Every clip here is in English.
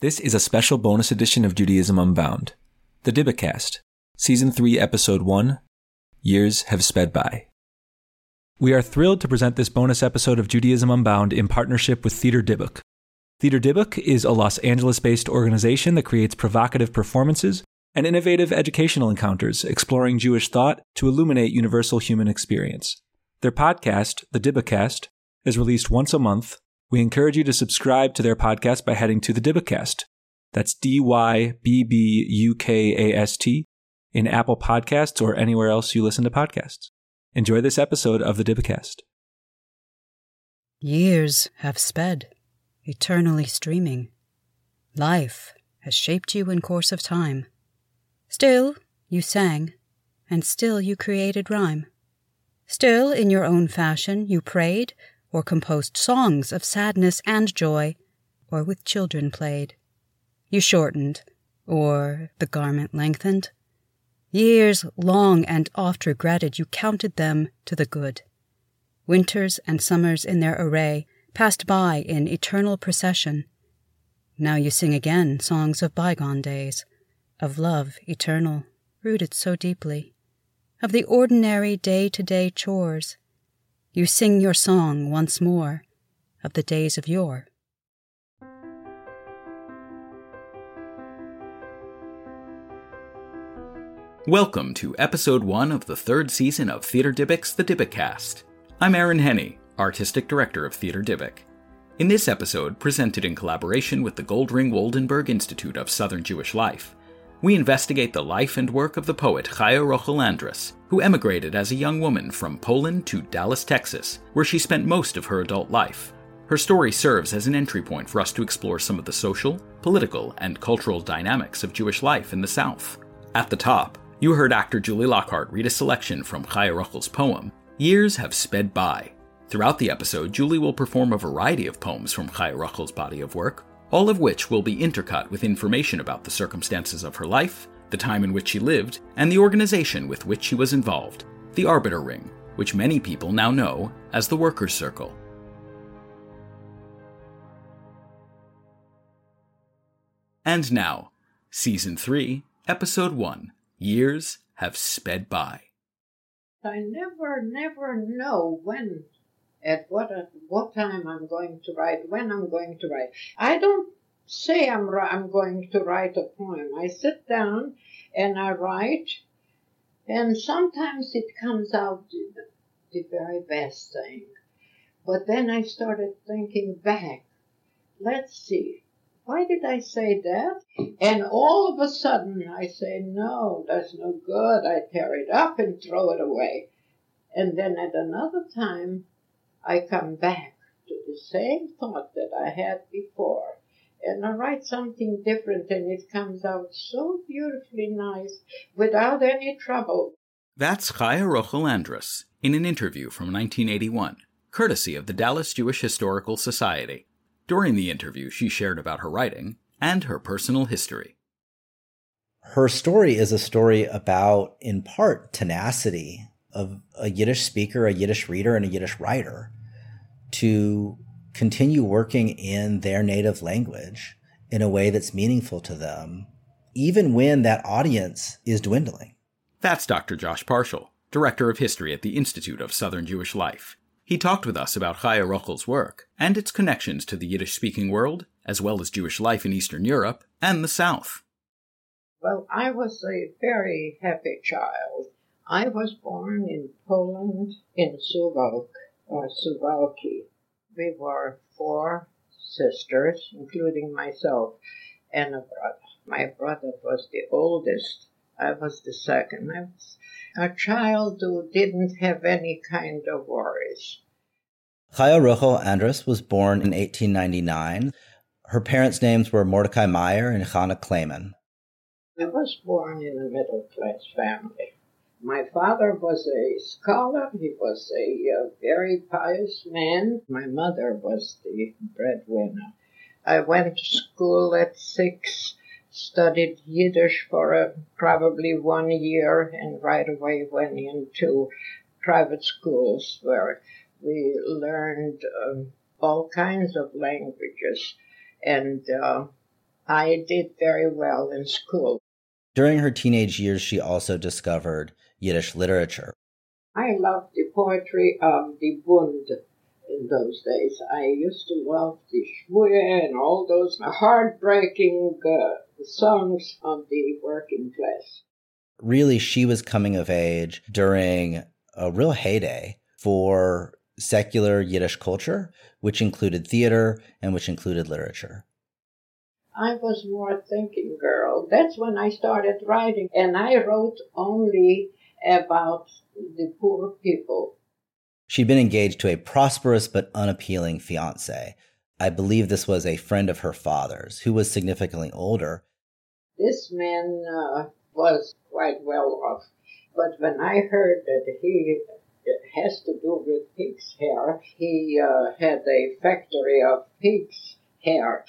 This is a special bonus edition of Judaism Unbound, the Dybbukast, Season 3, Episode 1 Years Have Sped By. We are thrilled to present this bonus episode of Judaism Unbound in partnership with Theater Dybbuk. Theater Dybbuk is a Los Angeles based organization that creates provocative performances and innovative educational encounters exploring Jewish thought to illuminate universal human experience. Their podcast, The Dybbukast, is released once a month we encourage you to subscribe to their podcast by heading to the Dybbukast. That's D Y B B U K A S T in Apple Podcasts or anywhere else you listen to podcasts. Enjoy this episode of the Dybbukast. Years have sped, eternally streaming. Life has shaped you in course of time. Still, you sang, and still you created rhyme. Still, in your own fashion, you prayed or composed songs of sadness and joy, or with children played. You shortened, or the garment lengthened. Years long and oft regretted, you counted them to the good. Winters and summers in their array passed by in eternal procession. Now you sing again songs of bygone days, of love eternal, rooted so deeply, of the ordinary day to day chores, you sing your song once more of the days of yore. Welcome to episode one of the third season of Theater Dybbuk's The Dybbukast. I'm Aaron Henne, Artistic Director of Theater Dybbuk. In this episode, presented in collaboration with the Goldring Woldenberg Institute of Southern Jewish Life, we investigate the life and work of the poet Chaya Rochel Andrus, who emigrated as a young woman from Poland to Dallas, Texas, where she spent most of her adult life. Her story serves as an entry point for us to explore some of the social, political, and cultural dynamics of Jewish life in the South. At the top, you heard actor Julie Lockhart read a selection from Chaya Rochel's poem, Years Have Sped By. Throughout the episode, Julie will perform a variety of poems from Chaya Rochel's body of work, all of which will be intercut with information about the circumstances of her life, the time in which she lived, and the organization with which she was involved, the Arbeter Ring, which many people now know as the Workers' Circle. And now, Season 3, Episode 1 Years Have Sped By. I never, never know when at what at what time I'm going to write, when I'm going to write. I don't say I'm I'm going to write a poem. I sit down and I write, and sometimes it comes out the, the very best thing. But then I started thinking back. Let's see. Why did I say that? And all of a sudden I say, no, that's no good. I tear it up and throw it away. And then at another time, I come back to the same thought that I had before and I write something different and it comes out so beautifully nice without any trouble. That's Chaya Rochel Andrus in an interview from 1981, courtesy of the Dallas Jewish Historical Society. During the interview, she shared about her writing and her personal history. Her story is a story about, in part, tenacity of a Yiddish speaker, a Yiddish reader, and a Yiddish writer to continue working in their native language in a way that's meaningful to them, even when that audience is dwindling. That's Dr. Josh Parshall, Director of History at the Institute of Southern Jewish Life. He talked with us about Chaya Rochel's work and its connections to the Yiddish speaking world, as well as Jewish life in Eastern Europe and the South. Well, I was a very happy child. I was born in Poland, in Suwałk, or Suwałki. We were four sisters, including myself, and a brother. My brother was the oldest. I was the second. I was a child who didn't have any kind of worries. Chaya Rochel Andrus was born in 1899. Her parents' names were Mordecai Meyer and Hannah Kleiman. I was born in a middle class family. My father was a scholar. He was a uh, very pious man. My mother was the breadwinner. I went to school at six, studied Yiddish for a, probably one year, and right away went into private schools where we learned um, all kinds of languages. And uh, I did very well in school. During her teenage years, she also discovered Yiddish literature. I loved the poetry of the Bund in those days. I used to love the Shvuye and all those heartbreaking uh, songs of the working class. Really, she was coming of age during a real heyday for secular Yiddish culture, which included theater and which included literature. I was more thinking girl. That's when I started writing, and I wrote only about the poor people. She'd been engaged to a prosperous but unappealing fiance. I believe this was a friend of her father's, who was significantly older. This man uh, was quite well off, but when I heard that he has to do with pig's hair, he uh, had a factory of pig's hair.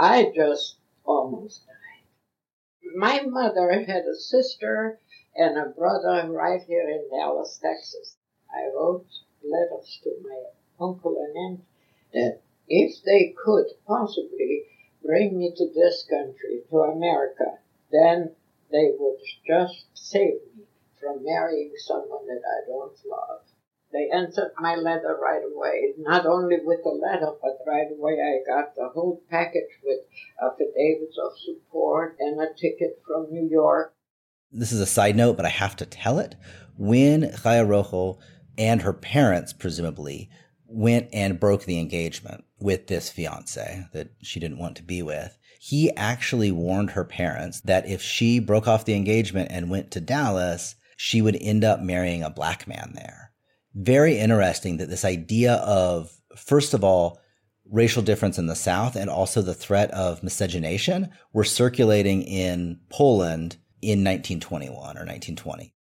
I just almost died. My mother had a sister and a brother right here in Dallas, Texas. I wrote letters to my uncle and aunt that if they could possibly bring me to this country, to America, then they would just save me from marrying someone that I don't love. They answered my letter right away. Not only with the letter, but right away I got the whole package with affidavits of support and a ticket from New York. This is a side note, but I have to tell it. When Chaya Rochel and her parents, presumably, went and broke the engagement with this fiance that she didn't want to be with, he actually warned her parents that if she broke off the engagement and went to Dallas, she would end up marrying a black man there very interesting that this idea of, first of all, racial difference in the South and also the threat of miscegenation were circulating in Poland in 1921 or 1920.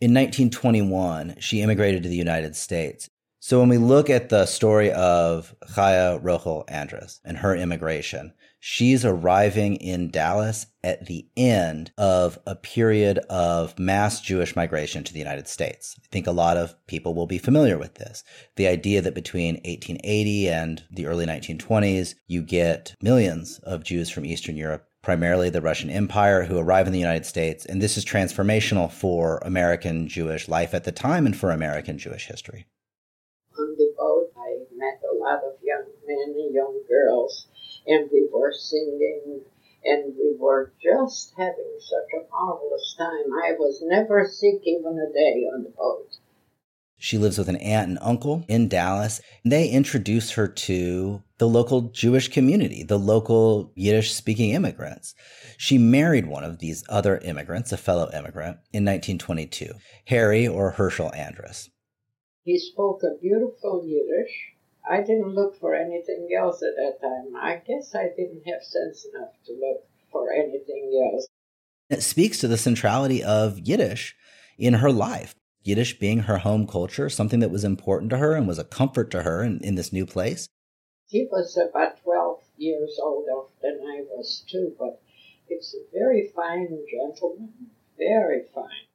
In 1921, she immigrated to the United States. So when we look at the story of Chaya Rochel Andrus and her immigration, she's arriving in Dallas at the end of a period of mass Jewish migration to the United States. I think a lot of people will be familiar with this. The idea that between 1880 and the early 1920s, you get millions of Jews from Eastern Europe primarily the Russian Empire, who arrive in the United States. And this is transformational for American Jewish life at the time and for American Jewish history. On the boat, I met a lot of young men and young girls and we were singing and we were just having such a marvelous time. I was never sick even a day on the boat. She lives with an aunt and uncle in Dallas. They introduce her to the local Jewish community, the local Yiddish speaking immigrants. She married one of these other immigrants, a fellow immigrant, in 1922, Harry or Herschel Andrus. He spoke a beautiful Yiddish I didn't look for anything else at that time. I guess I didn't have sense enough to look for anything else. It speaks to the centrality of Yiddish in her life. Yiddish being her home culture, something that was important to her and was a comfort to her in, in this new place. He was about 12 years older than I was, too, but it's a very fine gentleman, very fine.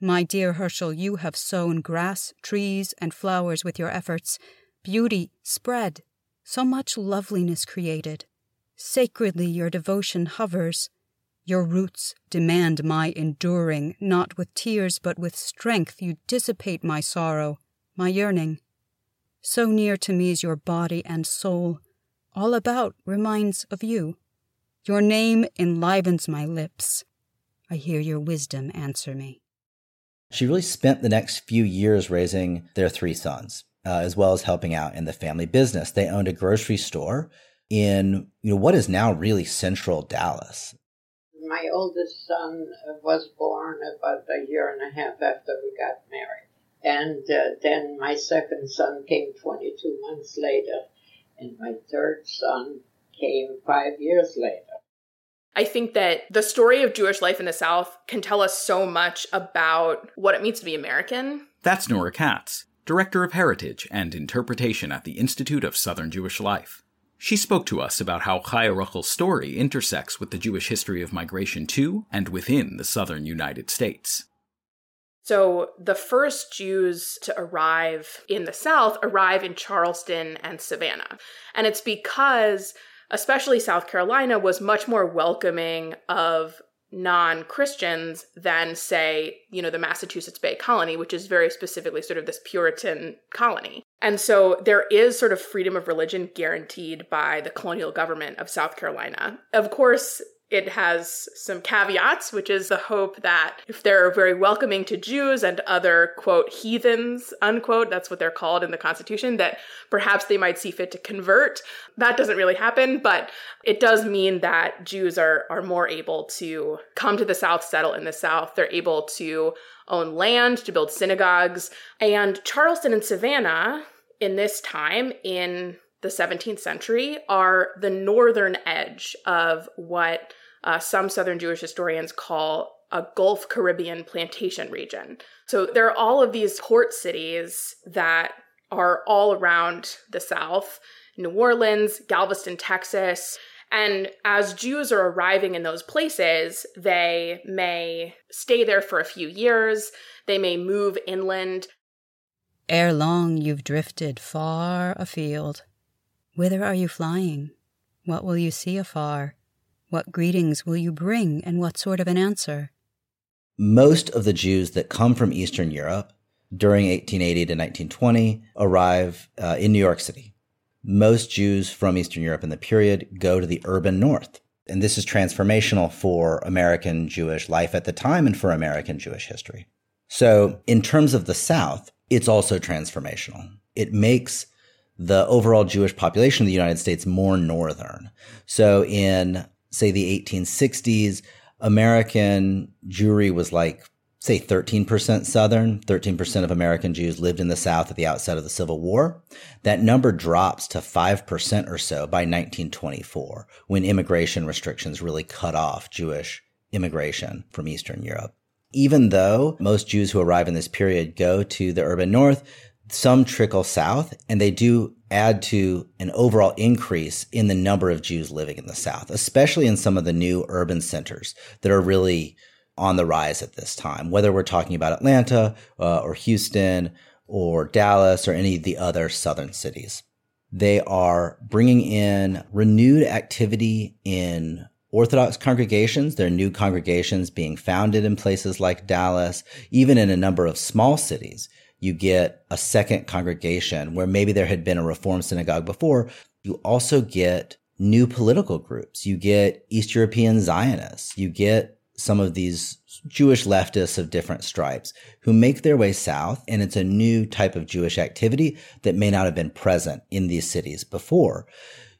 My dear Herschel, you have sown grass, trees, and flowers with your efforts beauty spread, so much loveliness created. Sacredly your devotion hovers. Your roots demand my enduring, not with tears, but with strength you dissipate my sorrow, my yearning. So near to me is your body and soul, all about reminds of you. Your name enlivens my lips. I hear your wisdom answer me. She really spent the next few years raising their three sons uh, as well as helping out in the family business. They owned a grocery store in you know what is now really central Dallas. My oldest son was born about a year and a half after we got married, and uh, then my second son came 22 months later, and my third son came five years later. I think that the story of Jewish life in the South can tell us so much about what it means to be American. That's Nora Katz. Director of Heritage and Interpretation at the Institute of Southern Jewish Life. She spoke to us about how Chaya Rochel's story intersects with the Jewish history of migration to and within the southern United States. So, the first Jews to arrive in the South arrive in Charleston and Savannah. And it's because especially South Carolina, was much more welcoming of non Christians than, say, you know, the Massachusetts Bay Colony, which is very specifically sort of this Puritan colony. And so there is sort of freedom of religion guaranteed by the colonial government of South Carolina. Of course, it has some caveats, which is the hope that if they're very welcoming to Jews and other, quote, heathens, unquote, that's what they're called in the Constitution, that perhaps they might see fit to convert. That doesn't really happen, but it does mean that Jews are, are more able to come to the South, settle in the South. They're able to own land, to build synagogues. And Charleston and Savannah, in this time, in the 17th century, are the northern edge of what uh, some Southern Jewish historians call a Gulf Caribbean plantation region. So there are all of these port cities that are all around the South New Orleans, Galveston, Texas. And as Jews are arriving in those places, they may stay there for a few years, they may move inland. Ere long you've drifted far afield. Whither are you flying? What will you see afar? What greetings will you bring, and what sort of an answer? Most of the Jews that come from Eastern Europe during 1880 to 1920 arrive uh, in New York City. Most Jews from Eastern Europe in the period go to the urban north. And this is transformational for American Jewish life at the time and for American Jewish history. So, in terms of the South, it's also transformational. It makes the overall Jewish population of the United States more northern. So, in say the 1860s, American Jewry was like, say, 13% Southern. 13% of American Jews lived in the South at the outset of the Civil War. That number drops to 5% or so by 1924, when immigration restrictions really cut off Jewish immigration from Eastern Europe. Even though most Jews who arrive in this period go to the urban north, some trickle south and they do add to an overall increase in the number of Jews living in the South, especially in some of the new urban centers that are really on the rise at this time, whether we're talking about Atlanta uh, or Houston or Dallas or any of the other southern cities. They are bringing in renewed activity in Orthodox congregations. There are new congregations being founded in places like Dallas, even in a number of small cities you get a second congregation where maybe there had been a Reform synagogue before. You also get new political groups. You get East European Zionists. You get some of these Jewish leftists of different stripes who make their way south. And it's a new type of Jewish activity that may not have been present in these cities before.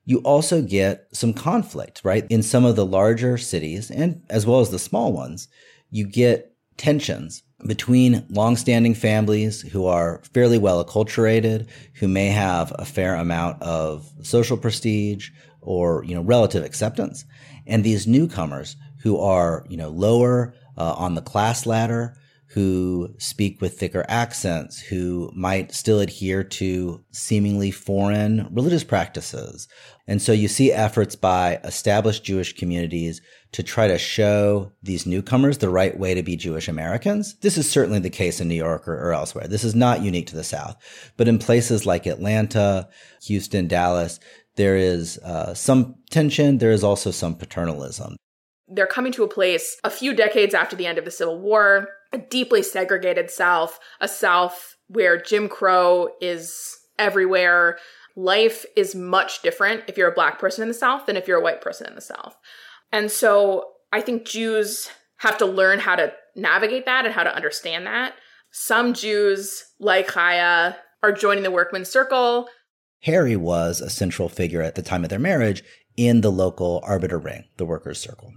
You also get some conflict, right? In some of the larger cities and as well as the small ones, you get tensions between longstanding families who are fairly well acculturated, who may have a fair amount of social prestige or, you know, relative acceptance, and these newcomers who are, you know, lower uh, on the class ladder, who speak with thicker accents, who might still adhere to seemingly foreign religious practices. And so you see efforts by established Jewish communities to try to show these newcomers the right way to be Jewish Americans. This is certainly the case in New York or, or elsewhere. This is not unique to the South. But in places like Atlanta, Houston, Dallas, there is uh, some tension. There is also some paternalism. They're coming to a place a few decades after the end of the Civil War, a deeply segregated South, a South where Jim Crow is everywhere. Life is much different if you're a black person in the South than if you're a white person in the South. And so I think Jews have to learn how to navigate that and how to understand that. Some Jews, like Chaya, are joining the workman's circle. Harry was a central figure at the time of their marriage in the local arbeter ring, the workers' circle.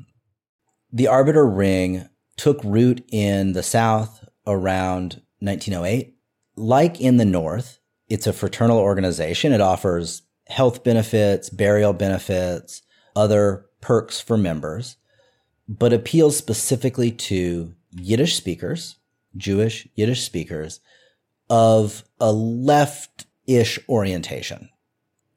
The arbeter ring took root in the South around 1908. Like in the North, it's a fraternal organization. It offers health benefits, burial benefits, other perks for members, but appeals specifically to Yiddish speakers, Jewish Yiddish speakers of a left ish orientation.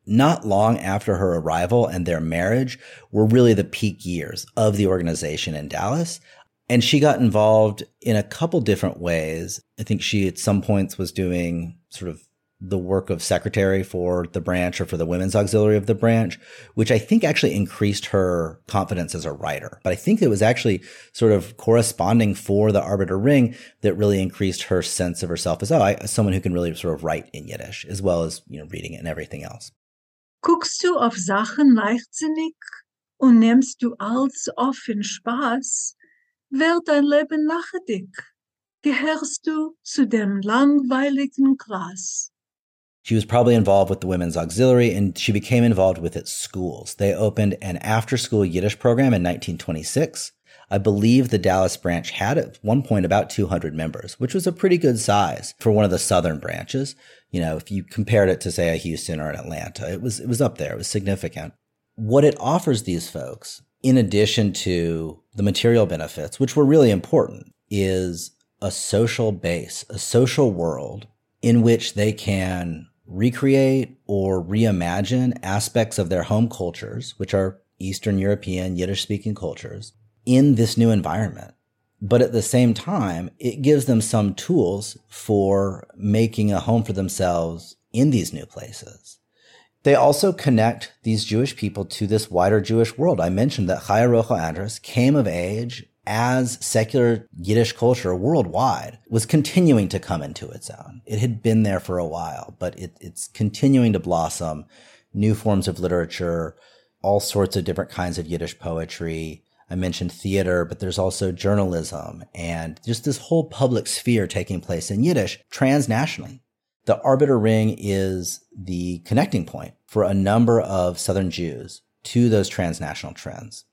Not long after her arrival and their marriage were really the peak years of the organization in Dallas. And she got involved in a couple different ways. I think she at some points was doing sort of the work of secretary for the branch or for the women's auxiliary of the branch, which I think actually increased her confidence as a writer. But I think it was actually sort of corresponding for the Arbeter Ring that really increased her sense of herself as, oh, I, someone who can really sort of write in Yiddish as well as, you know, reading it and everything else. Guckst du auf Sachen leichtsinnig und nimmst du alles auf in Spaß, wird dein Leben nachdig. Gehörst du zu dem langweiligen Gras. She was probably involved with the Women's Auxiliary and she became involved with its schools. They opened an after school Yiddish program in 1926. I believe the Dallas branch had at one point about 200 members, which was a pretty good size for one of the southern branches. You know, if you compared it to say a Houston or an Atlanta, it was, it was up there. It was significant. What it offers these folks, in addition to the material benefits, which were really important, is a social base, a social world in which they can recreate or reimagine aspects of their home cultures, which are Eastern European Yiddish speaking cultures, in this new environment. But at the same time, it gives them some tools for making a home for themselves in these new places. They also connect these Jewish people to this wider Jewish world. I mentioned that Chaya Rochel Andrus came of age as secular Yiddish culture worldwide was continuing to come into its own. It had been there for a while, but it, it's continuing to blossom. New forms of literature, all sorts of different kinds of Yiddish poetry. I mentioned theater, but there's also journalism and just this whole public sphere taking place in Yiddish transnationally. The Arbeter Ring is the connecting point for a number of Southern Jews to those transnational trends.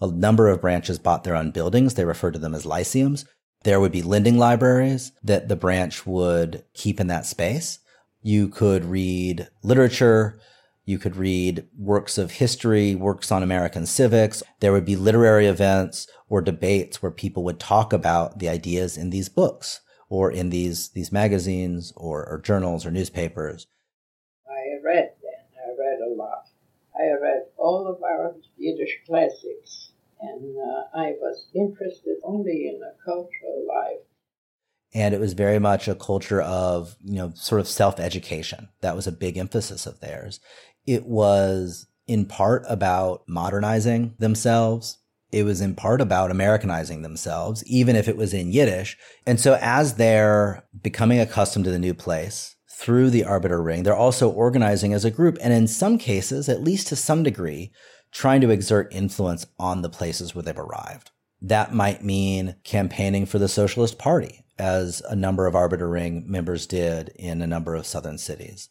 A number of branches bought their own buildings. They referred to them as lyceums. There would be lending libraries that the branch would keep in that space. You could read literature. You could read works of history, works on American civics. There would be literary events or debates where people would talk about the ideas in these books or in these, these magazines or, or journals or newspapers. I read then. I read a lot. I read all of our Yiddish classics and uh, I was interested only in the cultural life. And it was very much a culture of, you know, sort of self education. That was a big emphasis of theirs. It was in part about modernizing themselves. It was in part about Americanizing themselves, even if it was in Yiddish. And so as they're becoming accustomed to the new place through the Arbeter Ring, they're also organizing as a group. And in some cases, at least to some degree, trying to exert influence on the places where they've arrived. That might mean campaigning for the Socialist Party, as a number of Arbeter Ring members did in a number of southern cities.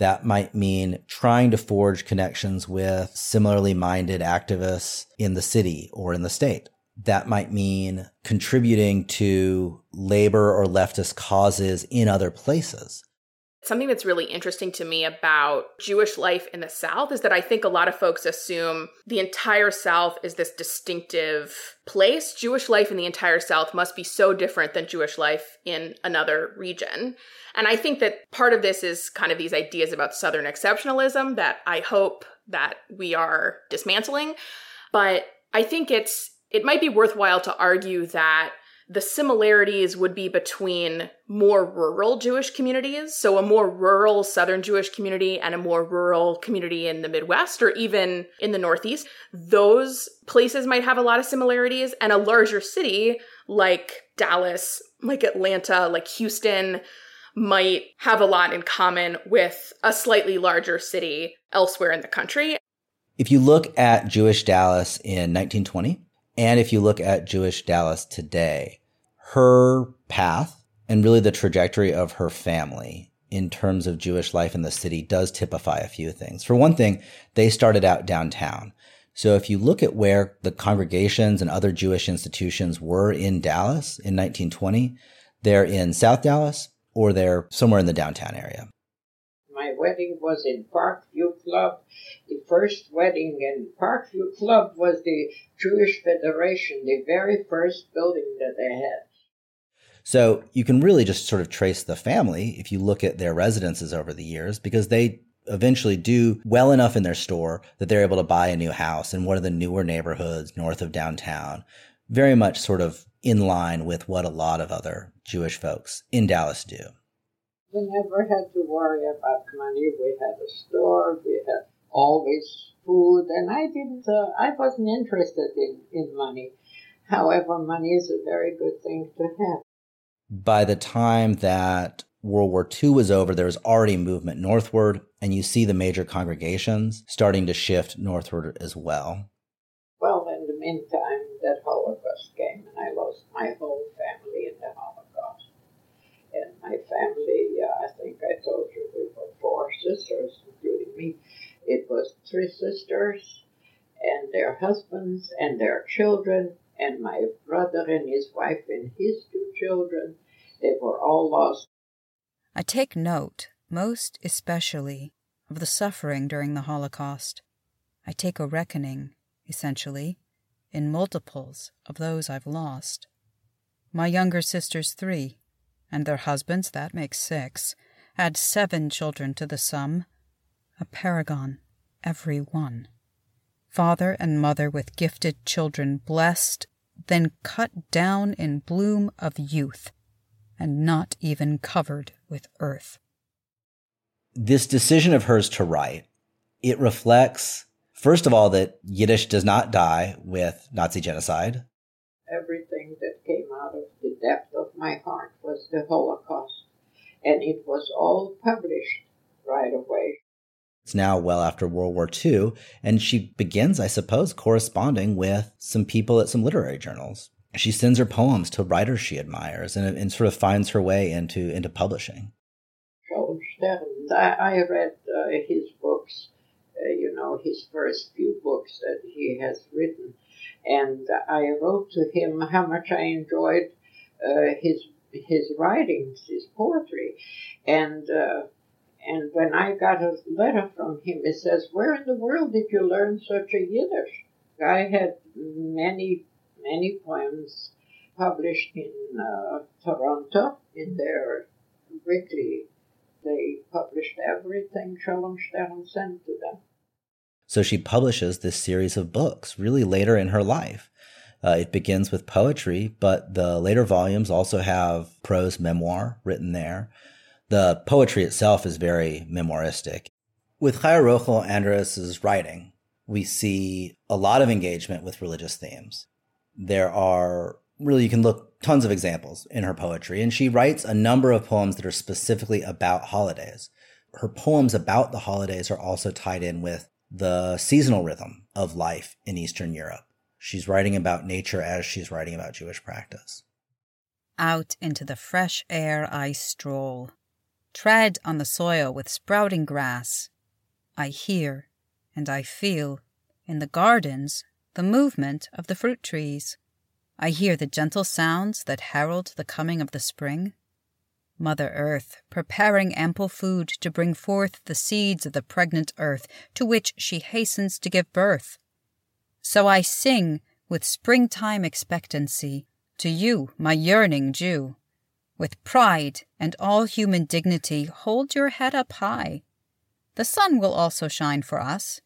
That might mean trying to forge connections with similarly minded activists in the city or in the state. That might mean contributing to labor or leftist causes in other places. Something that's really interesting to me about Jewish life in the South is that I think a lot of folks assume the entire South is this distinctive place. Jewish life in the entire South must be so different than Jewish life in another region. And I think that part of this is kind of these ideas about Southern exceptionalism that I hope that we are dismantling. But I think it's, it might be worthwhile to argue that the similarities would be between more rural Jewish communities, so a more rural Southern Jewish community and a more rural community in the Midwest or even in the Northeast. Those places might have a lot of similarities, and a larger city like Dallas, like Atlanta, like Houston might have a lot in common with a slightly larger city elsewhere in the country. If you look at Jewish Dallas in 1920, and if you look at Jewish Dallas today, her path and really the trajectory of her family in terms of Jewish life in the city does typify a few things. For one thing, they started out downtown. So if you look at where the congregations and other Jewish institutions were in Dallas in 1920, they're in South Dallas or they're somewhere in the downtown area. My wedding was in Parkview Club. The first wedding in Parkview Club was the Jewish Federation, the very first building that they had. So you can really just sort of trace the family if you look at their residences over the years because they eventually do well enough in their store that they're able to buy a new house in one of the newer neighborhoods north of downtown. Very much sort of in line with what a lot of other Jewish folks in Dallas do. We never had to worry about money. We had a store. We had always food, and I didn't. Uh, I wasn't interested in in money. However, money is a very good thing to have. By the time that World War II was over, there was already movement northward, and you see the major congregations starting to shift northward as well. Well, in the meantime, that Holocaust came, and I lost my whole family in the Holocaust. And my family, uh, I think I told you, we were four sisters, including me. It was three sisters and their husbands and their children, and my brother and his wife and his two children. They were all lost. I take note, most especially, of the suffering during the Holocaust. I take a reckoning, essentially, in multiples of those I've lost. My younger sisters, three, and their husbands, that makes six, add seven children to the sum. A paragon, every one. Father and mother with gifted children, blessed, then cut down in bloom of youth, and not even covered with earth. This decision of hers to write, it reflects First of all, that Yiddish does not die with Nazi genocide. Everything that came out of the depth of my heart was the Holocaust, and it was all published right away. It's now well after World War II, and she begins, I suppose, corresponding with some people at some literary journals. She sends her poems to writers she admires and, and sort of finds her way into, into publishing. Shalom Stern, I, I read uh, his books uh, you know, his first few books that he has written. And I wrote to him how much I enjoyed uh, his his writings, his poetry, and uh, and when I got a letter from him, it says, "Where in the world did you learn such a Yiddish?" I had many many poems published in uh, Toronto in their weekly. They published everything Shalom Stern sent to them. So she publishes this series of books really later in her life. Uh, it begins with poetry, but the later volumes also have prose memoir written there. The poetry itself is very memoiristic. With Chaya Rochel Andrus's writing, we see a lot of engagement with religious themes. There are really, you can look tons of examples in her poetry, and she writes a number of poems that are specifically about holidays. Her poems about the holidays are also tied in with the seasonal rhythm of life in Eastern Europe. She's writing about nature as she's writing about Jewish practice. Out into the fresh air I stroll, tread on the soil with sprouting grass. I hear and I feel in the gardens the movement of the fruit trees. I hear the gentle sounds that herald the coming of the spring. Mother Earth, preparing ample food to bring forth the seeds of the pregnant earth to which she hastens to give birth. So I sing with springtime expectancy to you, my yearning Jew. With pride and all human dignity, hold your head up high. The sun will also shine for us,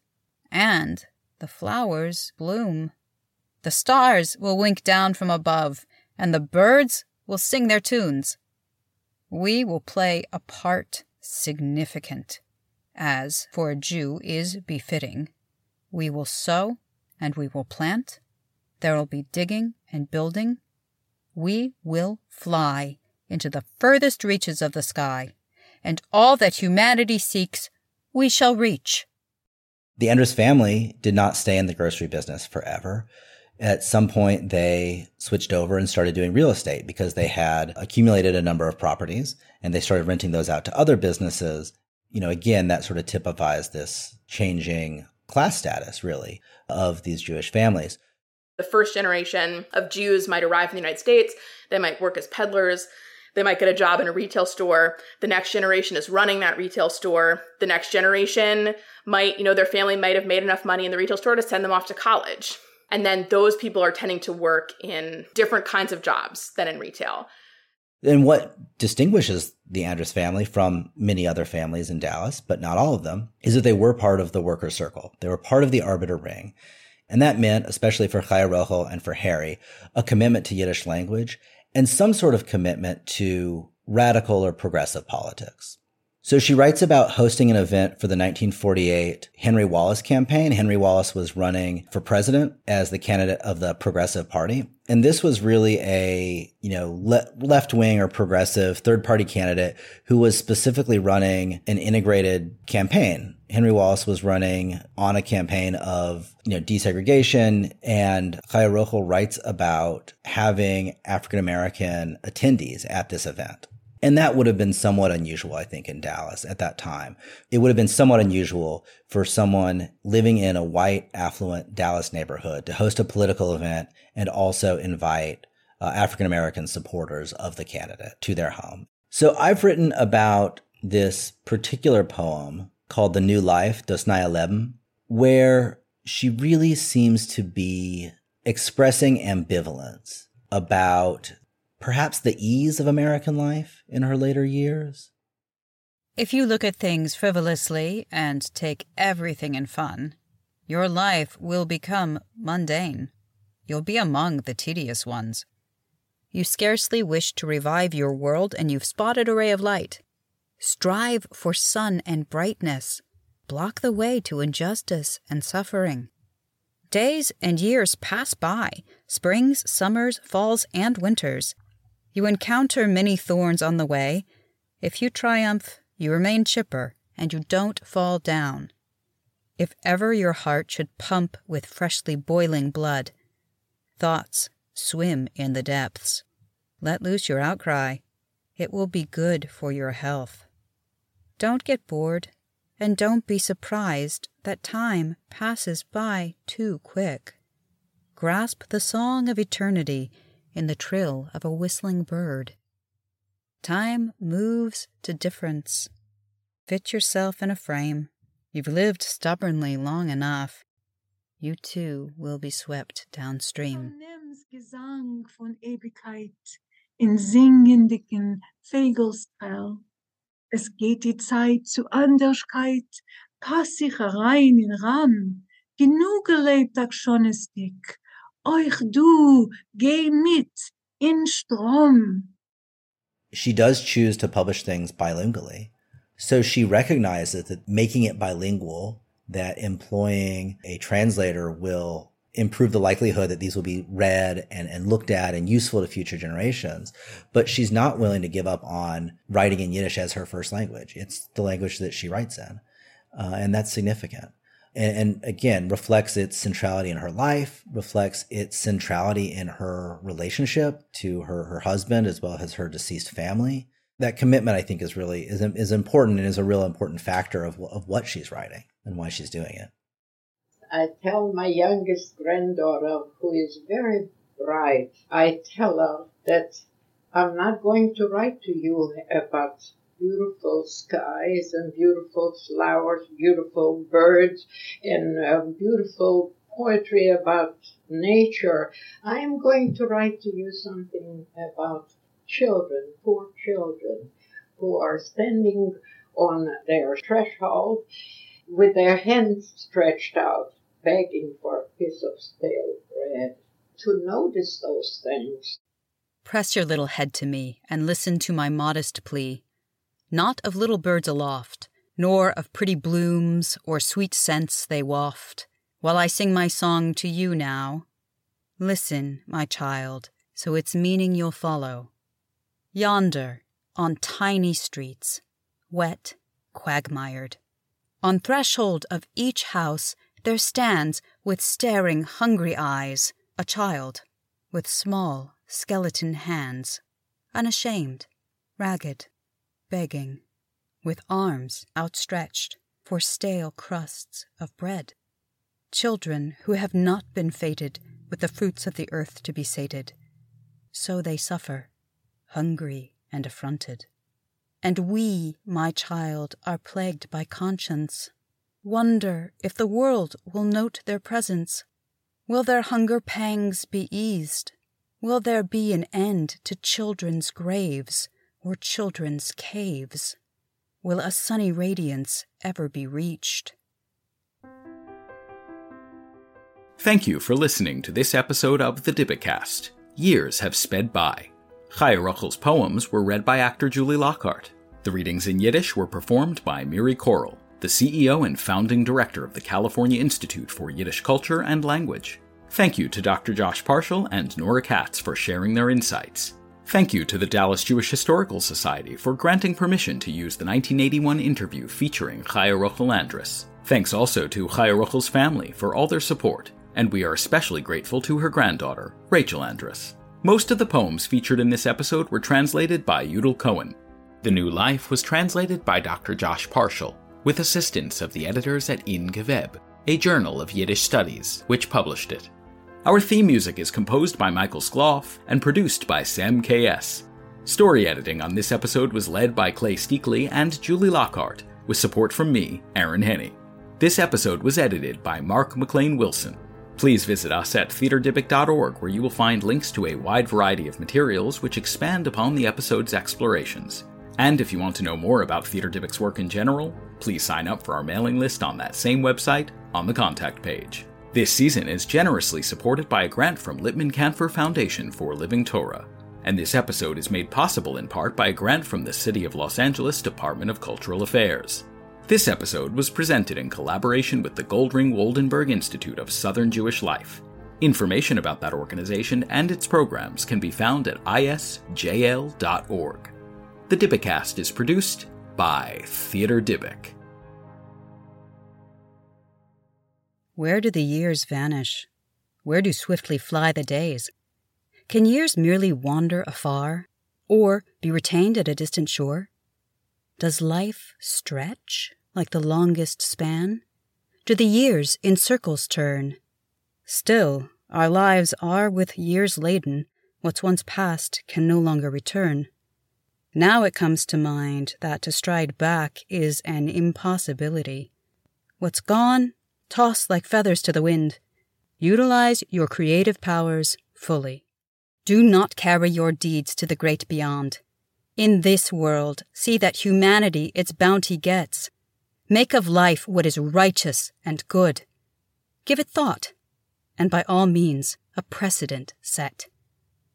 and the flowers bloom. The stars will wink down from above, and the birds will sing their tunes we will play a part significant, as for a Jew is befitting. We will sow and we will plant. There will be digging and building. We will fly into the furthest reaches of the sky, and all that humanity seeks, we shall reach. The Andrus family did not stay in the grocery business forever at some point they switched over and started doing real estate because they had accumulated a number of properties and they started renting those out to other businesses. You know, again, that sort of typifies this changing class status, really, of these Jewish families. The first generation of Jews might arrive in the United States, they might work as peddlers. They might get a job in a retail store. The next generation is running that retail store. The next generation might, you know, their family might have made enough money in the retail store to send them off to college and then those people are tending to work in different kinds of jobs than in retail. And what distinguishes the Andrus family from many other families in Dallas, but not all of them, is that they were part of the worker circle. They were part of the arbeter ring. And that meant, especially for Chaya Rochel and for Harry, a commitment to Yiddish language and some sort of commitment to radical or progressive politics. So she writes about hosting an event for the 1948 Henry Wallace campaign. Henry Wallace was running for president as the candidate of the Progressive Party. And this was really a, you know, le- left wing or progressive third party candidate who was specifically running an integrated campaign. Henry Wallace was running on a campaign of, you know, desegregation and Chaya Rochel writes about having African American attendees at this event. And that would have been somewhat unusual, I think, in Dallas at that time. It would have been somewhat unusual for someone living in a white, affluent Dallas neighborhood to host a political event and also invite uh, African American supporters of the candidate to their home. So I've written about this particular poem called The New Life, Das neue Leben, where she really seems to be expressing ambivalence about perhaps the ease of American life in her later years? If you look at things frivolously and take everything in fun, your life will become mundane. You'll be among the tedious ones. You scarcely wish to revive your world, and you've spotted a ray of light. Strive for sun and brightness. Block the way to injustice and suffering. Days and years pass by, springs, summers, falls, and winters. You encounter many thorns on the way. If you triumph, you remain chipper, and you don't fall down. If ever your heart should pump with freshly boiling blood, thoughts swim in the depths. Let loose your outcry. It will be good for your health. Don't get bored, and don't be surprised that time passes by too quick. Grasp the song of eternity in the trill of a whistling bird. Time moves to difference. Fit yourself in a frame. You've lived stubbornly long enough. You too will be swept downstream. In singendigen Fegelspell. Es geht die Zeit zu Anderskeit, pass sich herein in Ran. Genug gelebt, ach schon ist dick, euch du, geh mit, in Strom. She does choose to publish things bilingually. So she recognizes that making it bilingual, that employing a translator will improve the likelihood that these will be read and, and looked at and useful to future generations. But she's not willing to give up on writing in Yiddish as her first language. It's the language that she writes in. Uh, and that's significant and, and again reflects its centrality in her life, reflects its centrality in her relationship to her her husband as well as her deceased family. That commitment, I think, is really is is important and is a real important factor of of what she's writing and why she's doing it. I tell my youngest granddaughter, who is very bright, I tell her that I'm not going to write to you about beautiful skies and beautiful flowers, beautiful birds, and uh, beautiful poetry about nature. I am going to write to you something about children, poor children, who are standing on their threshold with their hands stretched out, begging for a piece of stale bread. To notice those things. Press your little head to me and listen to my modest plea not of little birds aloft, nor of pretty blooms or sweet scents they waft, while I sing my song to you now. Listen, my child, so its meaning you'll follow. Yonder, on tiny streets, wet, quagmired, on threshold of each house there stands, with staring, hungry eyes, a child, with small, skeleton hands, unashamed, ragged, begging, with arms outstretched for stale crusts of bread. Children who have not been fated with the fruits of the earth to be sated. So they suffer, hungry and affronted. And we, my child, are plagued by conscience. Wonder if the world will note their presence. Will their hunger pangs be eased? Will there be an end to children's graves? or children's caves? Will a sunny radiance ever be reached? Thank you for listening to this episode of the Dybbukast. Years have sped by. Chaya Ruchel's poems were read by actor Julie Lockhart. The readings in Yiddish were performed by Miri Koral, the CEO and founding director of the California Institute for Yiddish Culture and Language. Thank you to Dr. Josh Parshall and Nora Katz for sharing their insights. Thank you to the Dallas Jewish Historical Society for granting permission to use the 1981 interview featuring Chaya Rochel Andrus. Thanks also to Chaya Rochel's family for all their support, and we are especially grateful to her granddaughter, Rachel Andrus. Most of the poems featured in this episode were translated by Udal Cohen. The New Life was translated by Dr. Josh Parshall, with assistance of the editors at In Geveb, a journal of Yiddish studies, which published it. Our theme music is composed by Michael Skloff and produced by Sam KS. Story editing on this episode was led by Clay Steakley and Julie Lockhart, with support from me, Aaron Henne. This episode was edited by Mark McLean Wilson. Please visit us at theaterdybbuk.org where you will find links to a wide variety of materials which expand upon the episode's explorations. And if you want to know more about Theater Dybbuk's work in general, please sign up for our mailing list on that same website on the contact page. This season is generously supported by a grant from Lippman Kanfer Foundation for Living Torah, and this episode is made possible in part by a grant from the City of Los Angeles Department of Cultural Affairs. This episode was presented in collaboration with the Goldring Woldenberg Institute of Southern Jewish Life. Information about that organization and its programs can be found at isjl.org. The Dybbukast is produced by Theater Dybbuk. Where do the years vanish? Where do swiftly fly the days? Can years merely wander afar, or be retained at a distant shore? Does life stretch like the longest span? Do the years in circles turn? Still, our lives are with years laden, what's once past can no longer return. Now it comes to mind that to stride back is an impossibility. What's gone toss like feathers to the wind. Utilize your creative powers fully. Do not carry your deeds to the great beyond. In this world, see that humanity its bounty gets. Make of life what is righteous and good. Give it thought, and by all means, a precedent set.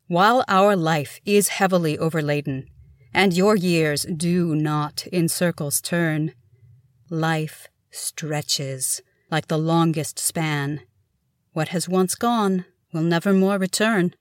While our life is heavily overladen, and your years do not in circles turn, life stretches like the longest span. What has once gone will never more return.